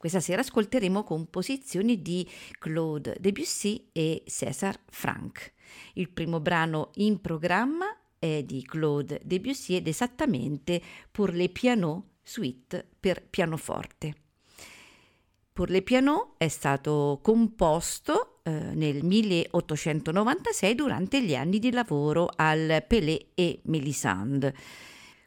Questa sera ascolteremo composizioni di Claude Debussy e César Franck. Il primo brano in programma è di Claude Debussy ed esattamente Pour les pianos suite per pianoforte. Pour les pianos è stato composto eh, nel 1896 durante gli anni di lavoro al Pelé e Melisande.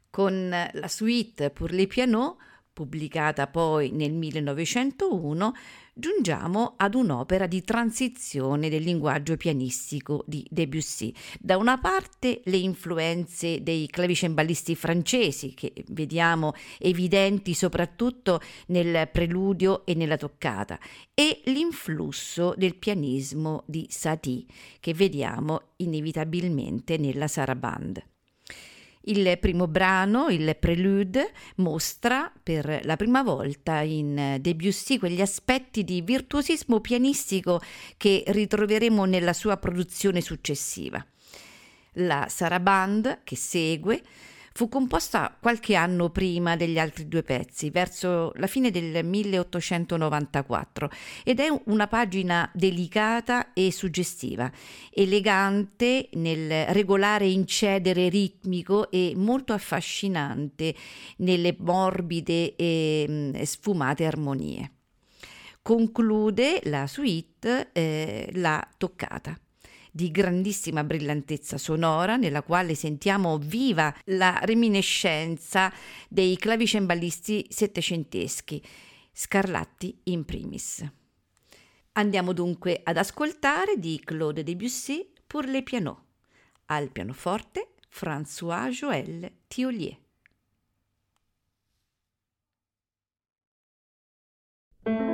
Con la suite Pour les pianos pubblicata poi nel 1901, giungiamo ad un'opera di transizione del linguaggio pianistico di Debussy. Da una parte le influenze dei clavicembalisti francesi, che vediamo evidenti soprattutto nel preludio e nella toccata, e l'influsso del pianismo di Satie, che vediamo inevitabilmente nella sarabande. Il primo brano, il Prelude, mostra per la prima volta in Debussy quegli aspetti di virtuosismo pianistico che ritroveremo nella sua produzione successiva. La Sarabande, che segue, fu composta qualche anno prima degli altri due pezzi, verso la fine del 1894, ed è una pagina delicata e suggestiva, elegante nel regolare incedere ritmico e molto affascinante nelle morbide e mm, sfumate armonie. Conclude la suite eh, la toccata di grandissima brillantezza sonora nella quale sentiamo viva la reminiscenza dei clavicembalisti settecenteschi, Scarlatti in primis. Andiamo dunque ad ascoltare di Claude Debussy Pour les pianos, al pianoforte François-Joël Thiolier. thank you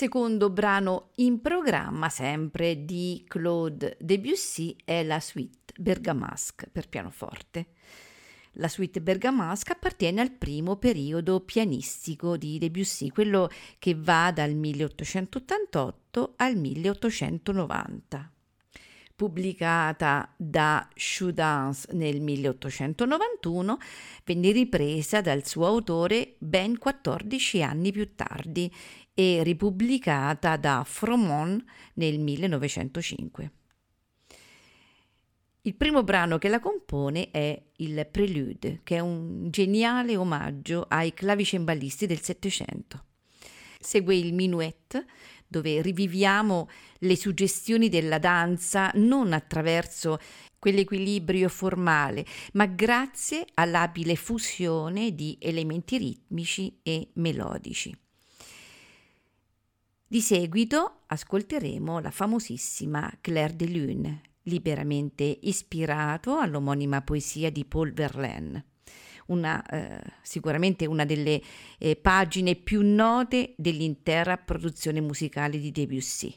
secondo brano in programma, sempre di Claude Debussy, è la suite Bergamasque per pianoforte. La suite Bergamasque appartiene al primo periodo pianistico di Debussy, quello che va dal 1888 al 1890 pubblicata da Choudans nel 1891, venne ripresa dal suo autore ben 14 anni più tardi e ripubblicata da Fromont nel 1905. Il primo brano che la compone è il Prelude, che è un geniale omaggio ai clavicembalisti del Settecento. Segue il Minuet, dove riviviamo le suggestioni della danza non attraverso quell'equilibrio formale, ma grazie all'abile fusione di elementi ritmici e melodici. Di seguito ascolteremo la famosissima Claire de Lune, liberamente ispirato all'omonima poesia di Paul Verlaine. Una, eh, sicuramente una delle eh, pagine più note dell'intera produzione musicale di Debussy.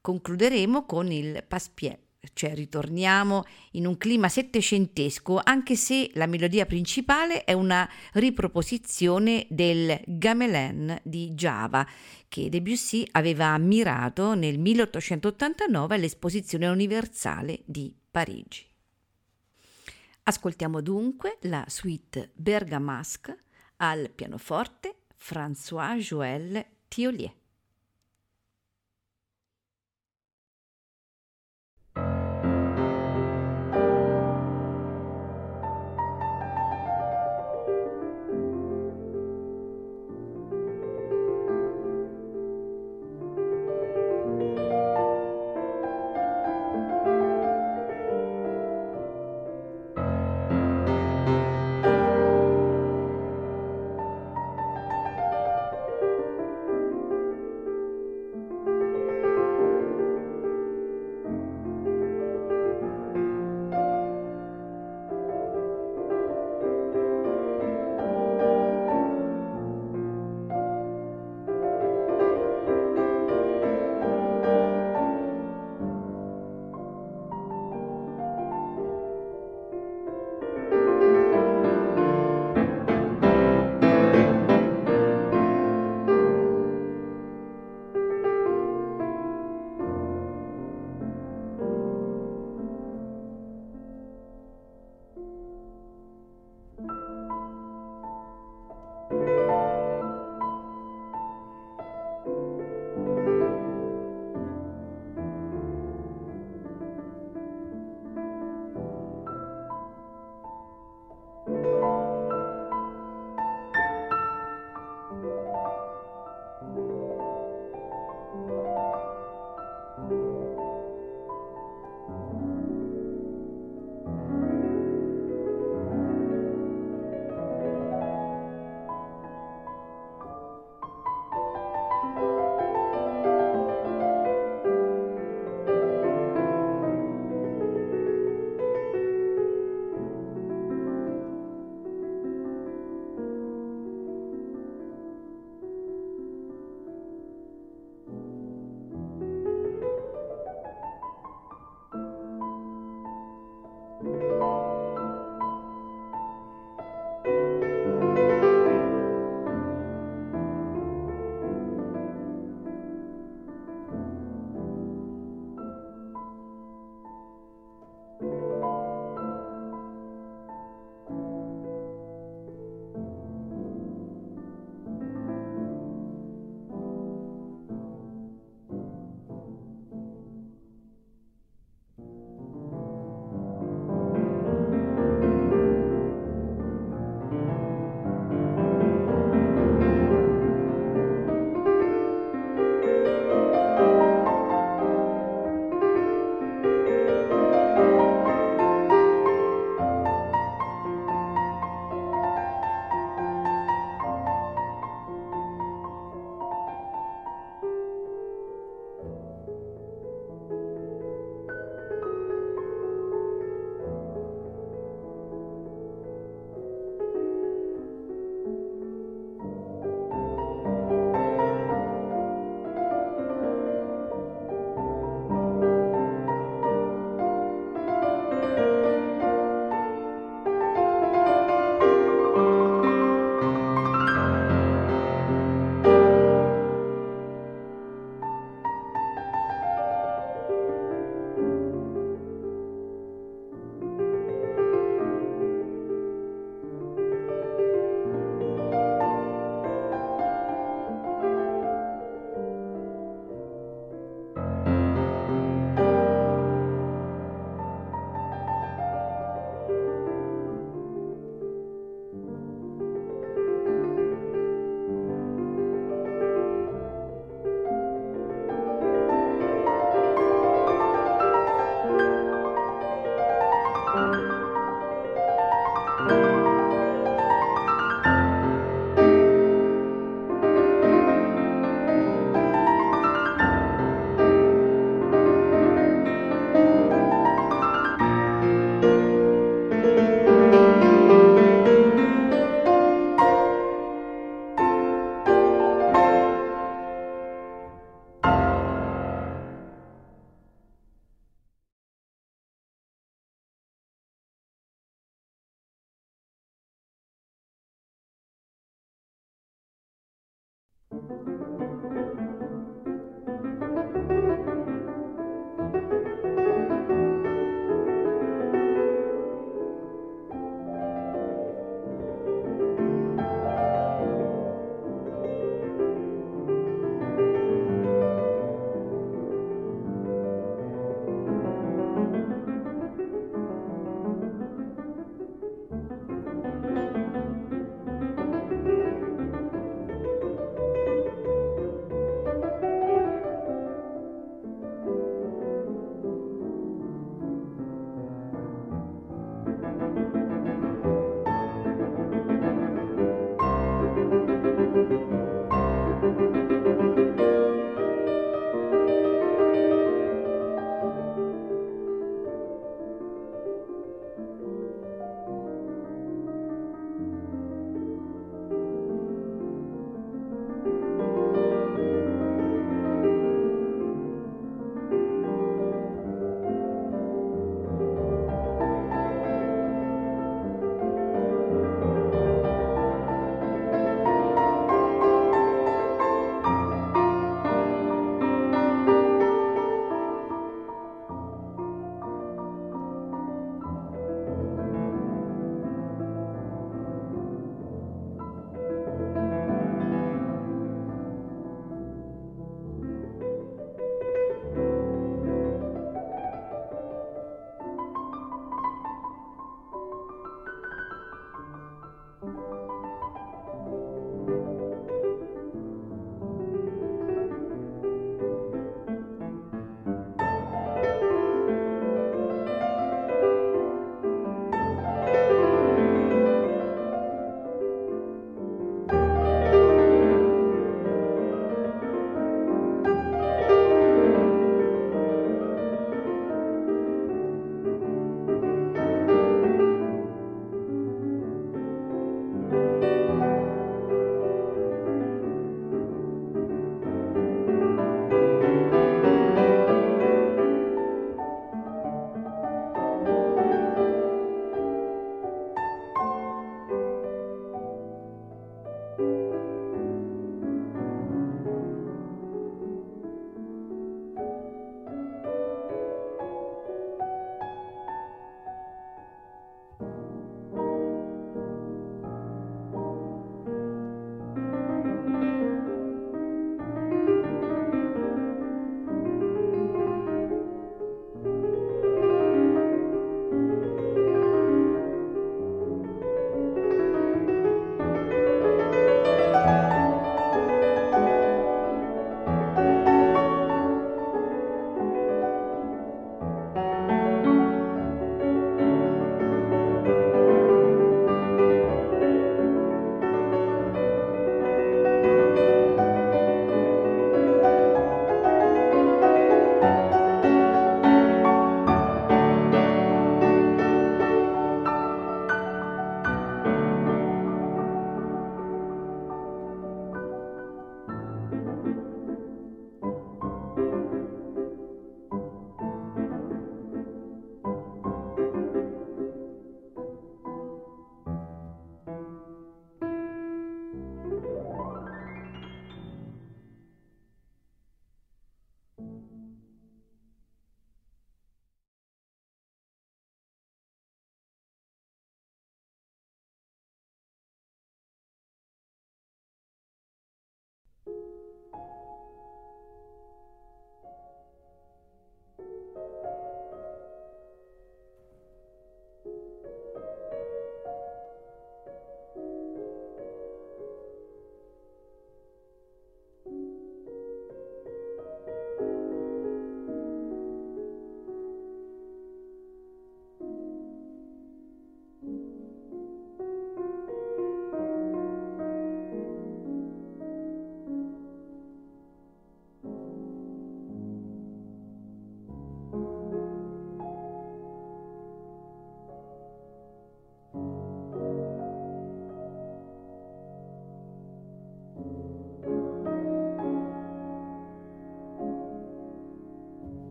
Concluderemo con il Paspier, cioè ritorniamo in un clima settecentesco, anche se la melodia principale è una riproposizione del Gamelin di Java, che Debussy aveva ammirato nel 1889 all'Esposizione universale di Parigi. Ascoltiamo dunque la suite Bergamasque al pianoforte François-Joël Thiolier.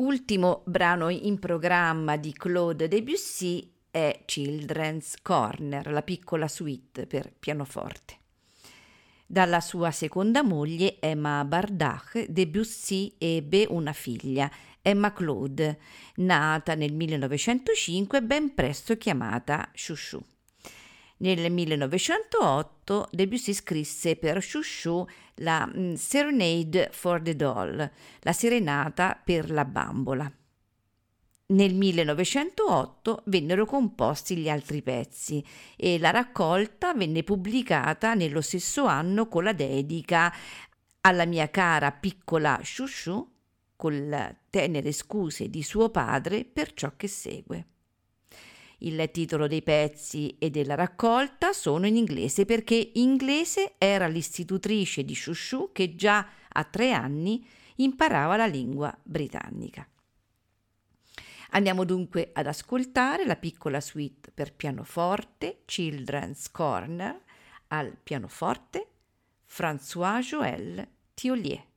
Ultimo brano in programma di Claude Debussy è Children's Corner, la piccola suite per pianoforte. Dalla sua seconda moglie Emma Bardach, Debussy ebbe una figlia, Emma Claude, nata nel 1905 ben presto chiamata Chouchou. Nel 1908 Debussy scrisse per Chouchou la mm, Serenade for the Doll, la serenata per la bambola. Nel 1908 vennero composti gli altri pezzi e la raccolta venne pubblicata nello stesso anno con la dedica alla mia cara piccola Chouchou con tenere scuse di suo padre per ciò che segue. Il titolo dei pezzi e della raccolta sono in inglese perché inglese era l'istitutrice di Chouchou che già a tre anni imparava la lingua britannica. Andiamo dunque ad ascoltare la piccola suite per pianoforte Children's Corner al pianoforte François Joël Thiolier.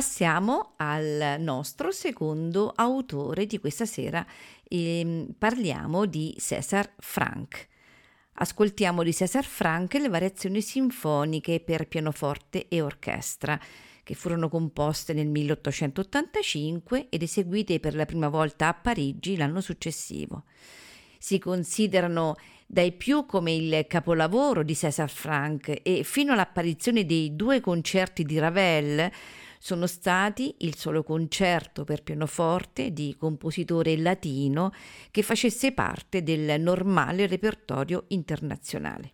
Passiamo al nostro secondo autore di questa sera. E ehm, parliamo di César Franck. Ascoltiamo di César Franck le variazioni sinfoniche per pianoforte e orchestra, che furono composte nel 1885 ed eseguite per la prima volta a Parigi l'anno successivo. Si considerano dai più come il capolavoro di César Franck e fino all'apparizione dei due concerti di Ravel sono stati il solo concerto per pianoforte di compositore latino che facesse parte del normale repertorio internazionale.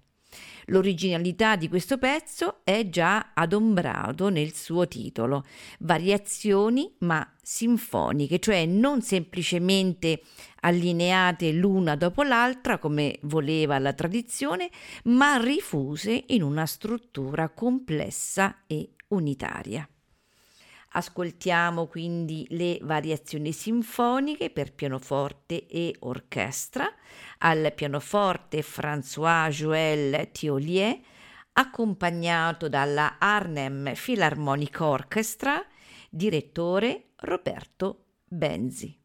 L'originalità di questo pezzo è già adombrato nel suo titolo, variazioni ma sinfoniche, cioè non semplicemente allineate l'una dopo l'altra come voleva la tradizione, ma rifuse in una struttura complessa e unitaria. Ascoltiamo quindi le variazioni sinfoniche per pianoforte e orchestra, al pianoforte François-Joël Thiolier, accompagnato dalla Arnhem Philharmonic Orchestra, direttore Roberto Benzi.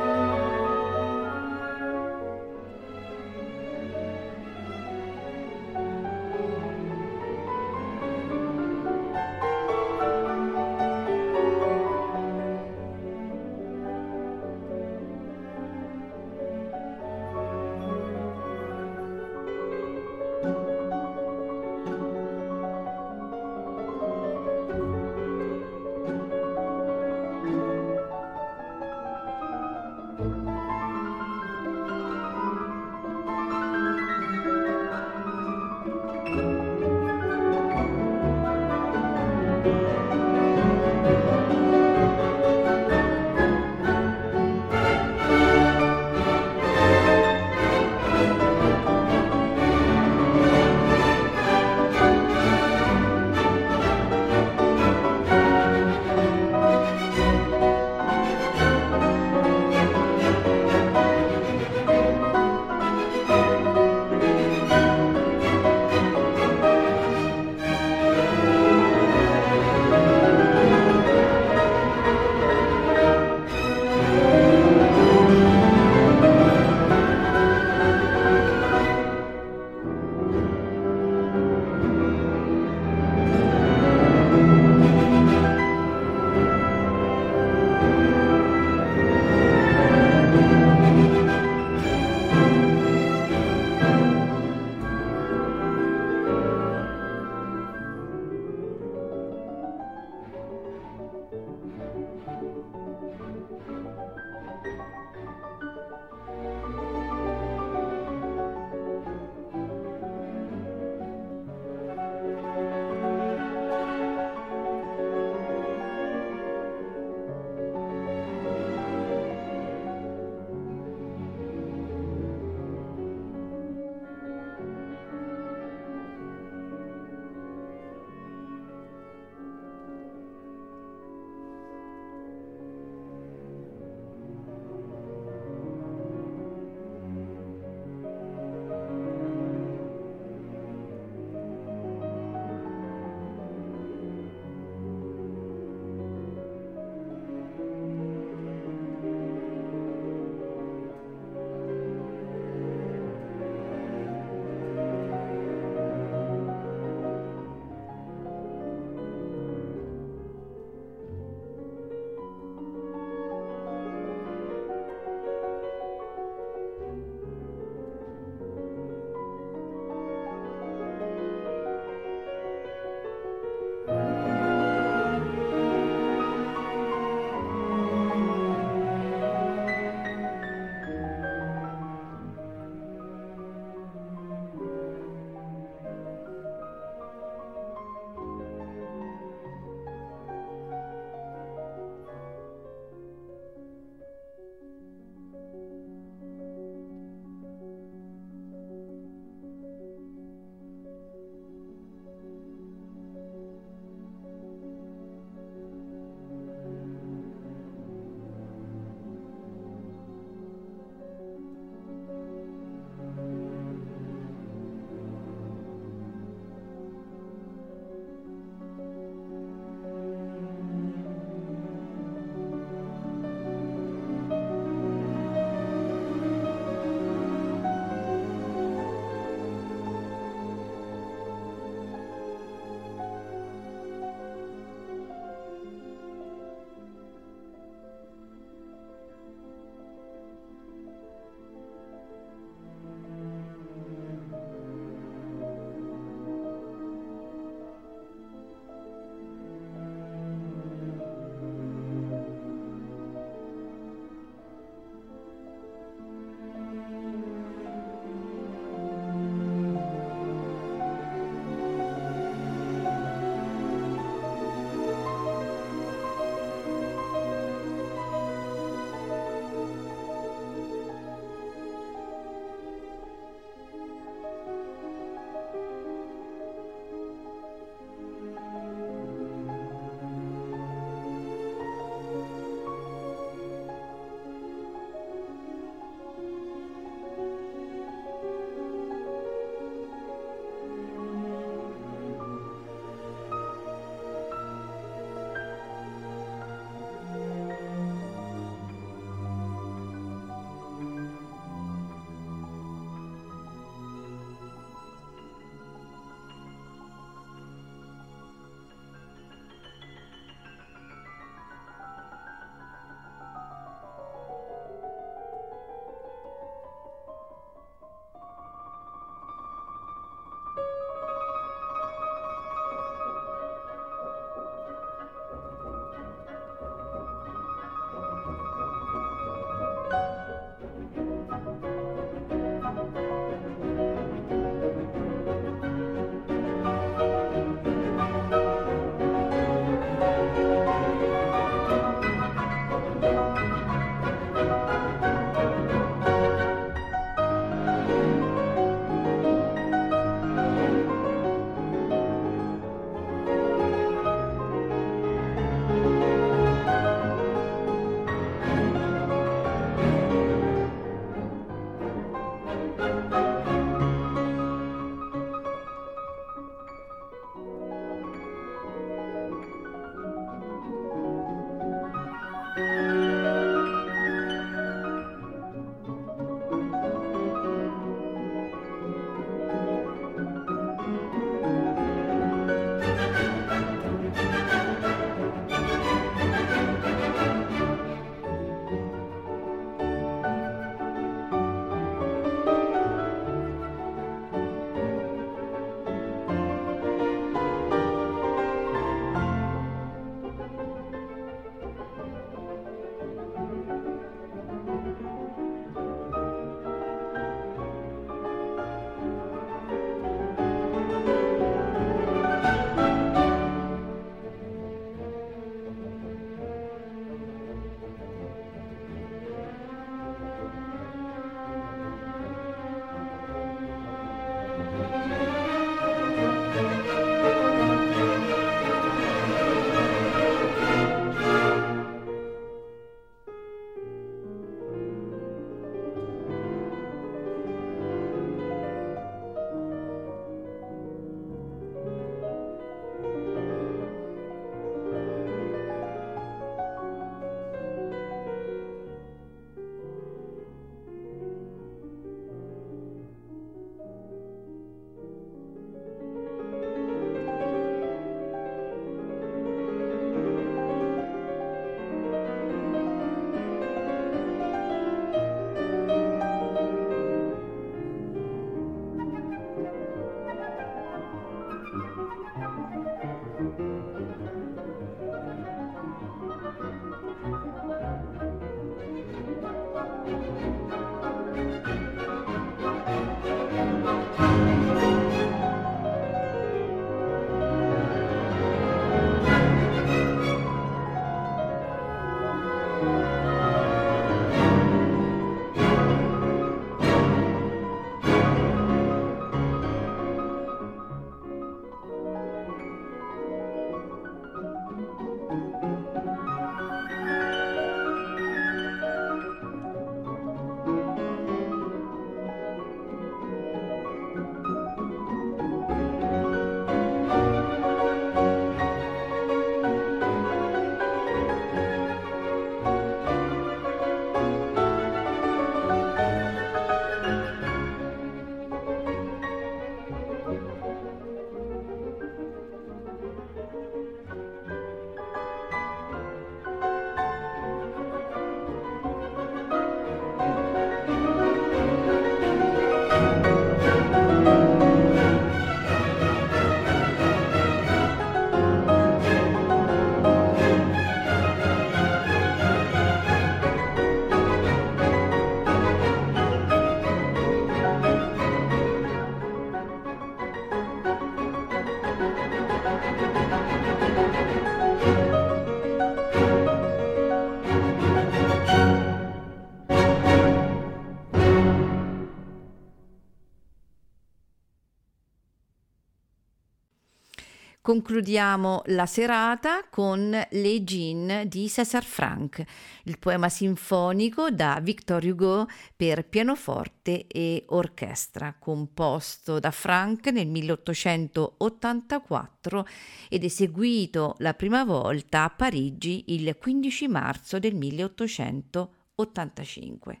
Concludiamo la serata con Le Jean di César Franck, il poema sinfonico da Victor Hugo per pianoforte e orchestra, composto da Franck nel 1884 ed eseguito la prima volta a Parigi il 15 marzo del 1885.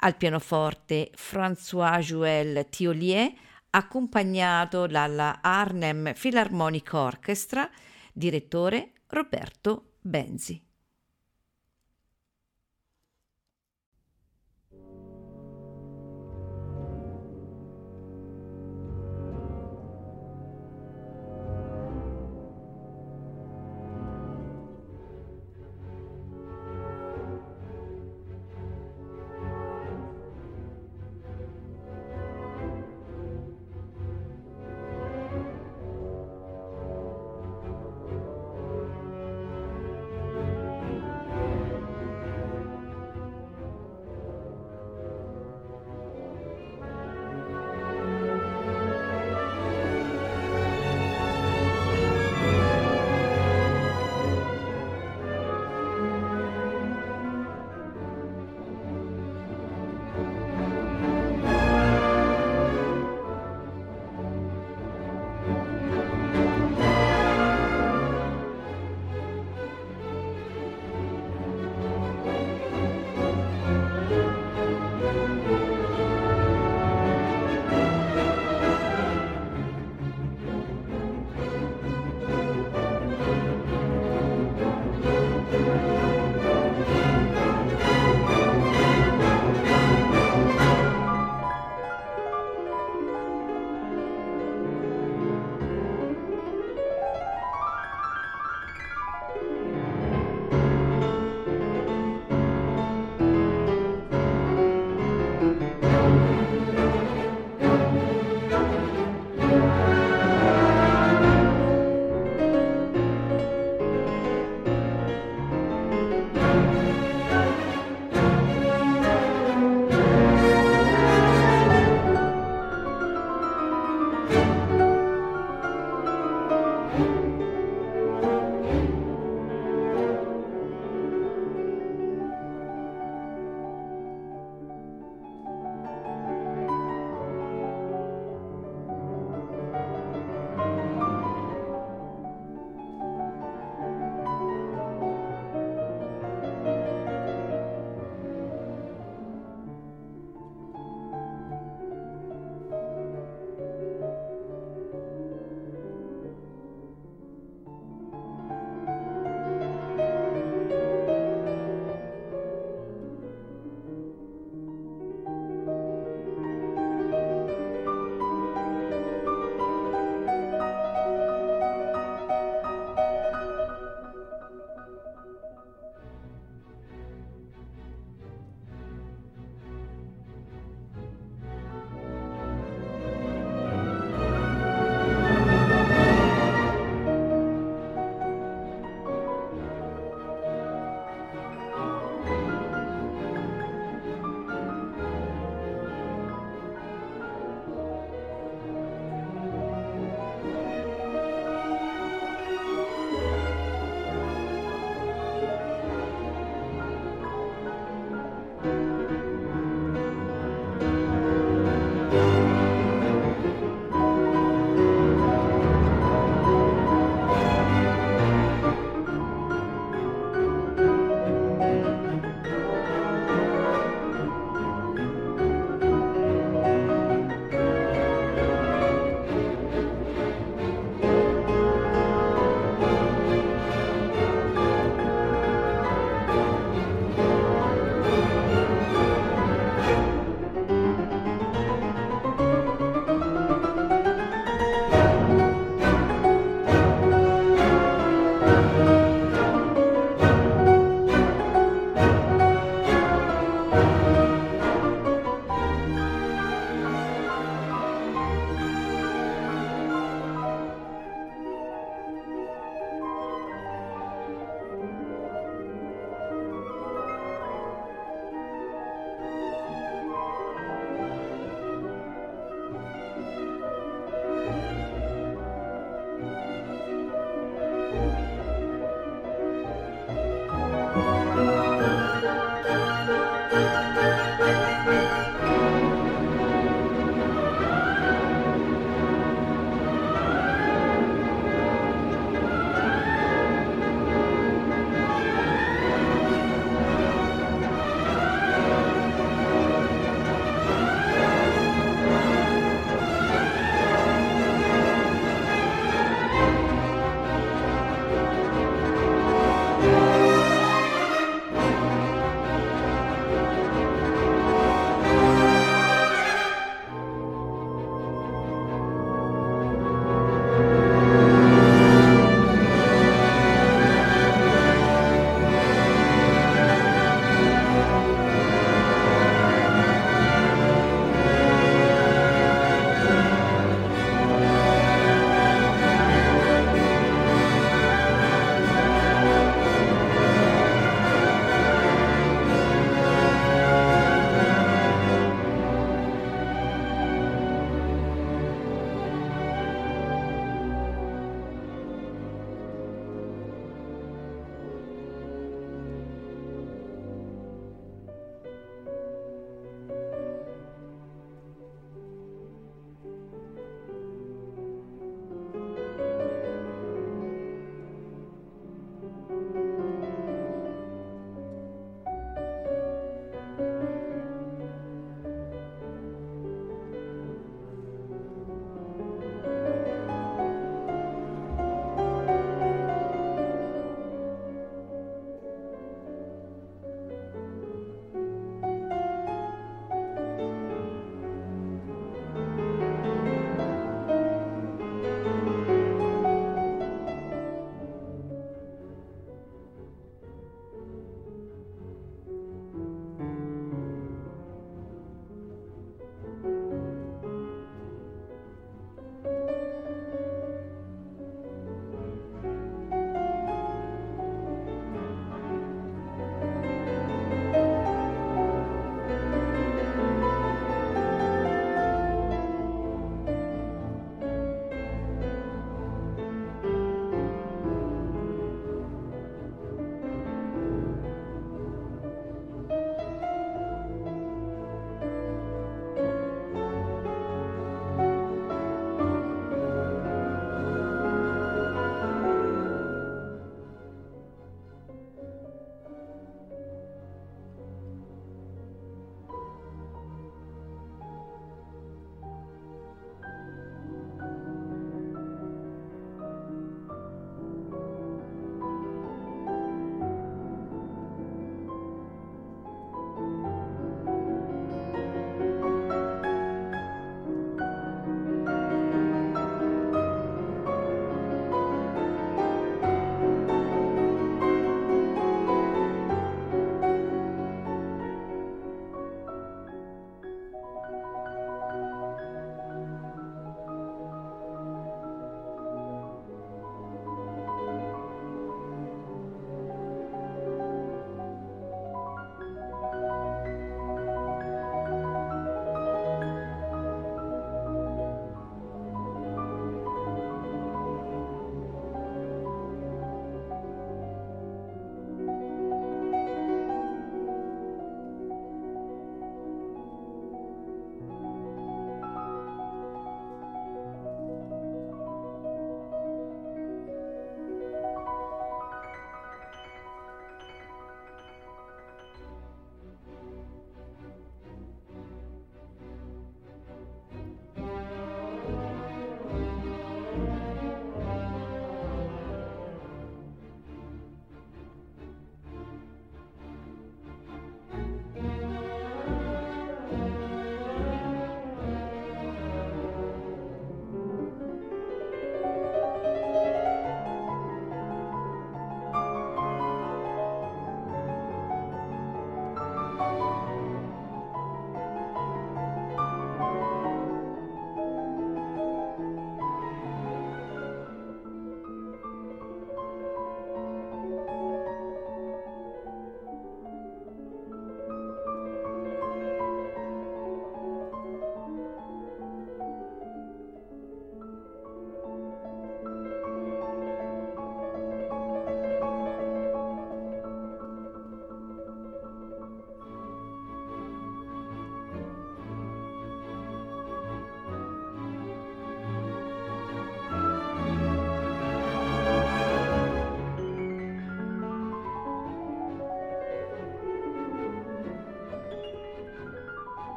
Al pianoforte François-Joël Thiolier accompagnato dalla Arnhem Philharmonic Orchestra, direttore Roberto Benzi.